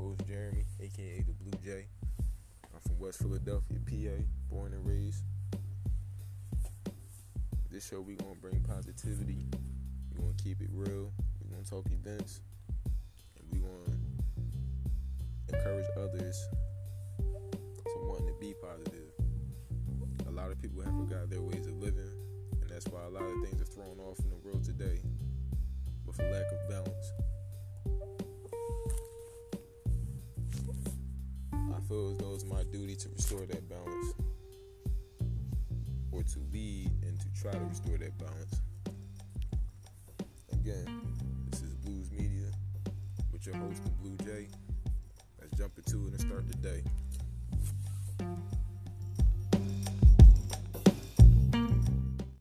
host Jeremy, aka the Blue Jay. I'm from West Philadelphia, PA, born and raised. This show we gonna bring positivity. We gonna keep it real. We gonna talk events, and we gonna encourage others to wanting to be positive. A lot of people have forgot their ways of living, and that's why a lot of things are thrown off in the world today, Though it's my duty to restore that balance, or to lead and to try to restore that balance. Again, this is Blues Media with your host, the Blue Jay. Let's jump into it and start the day.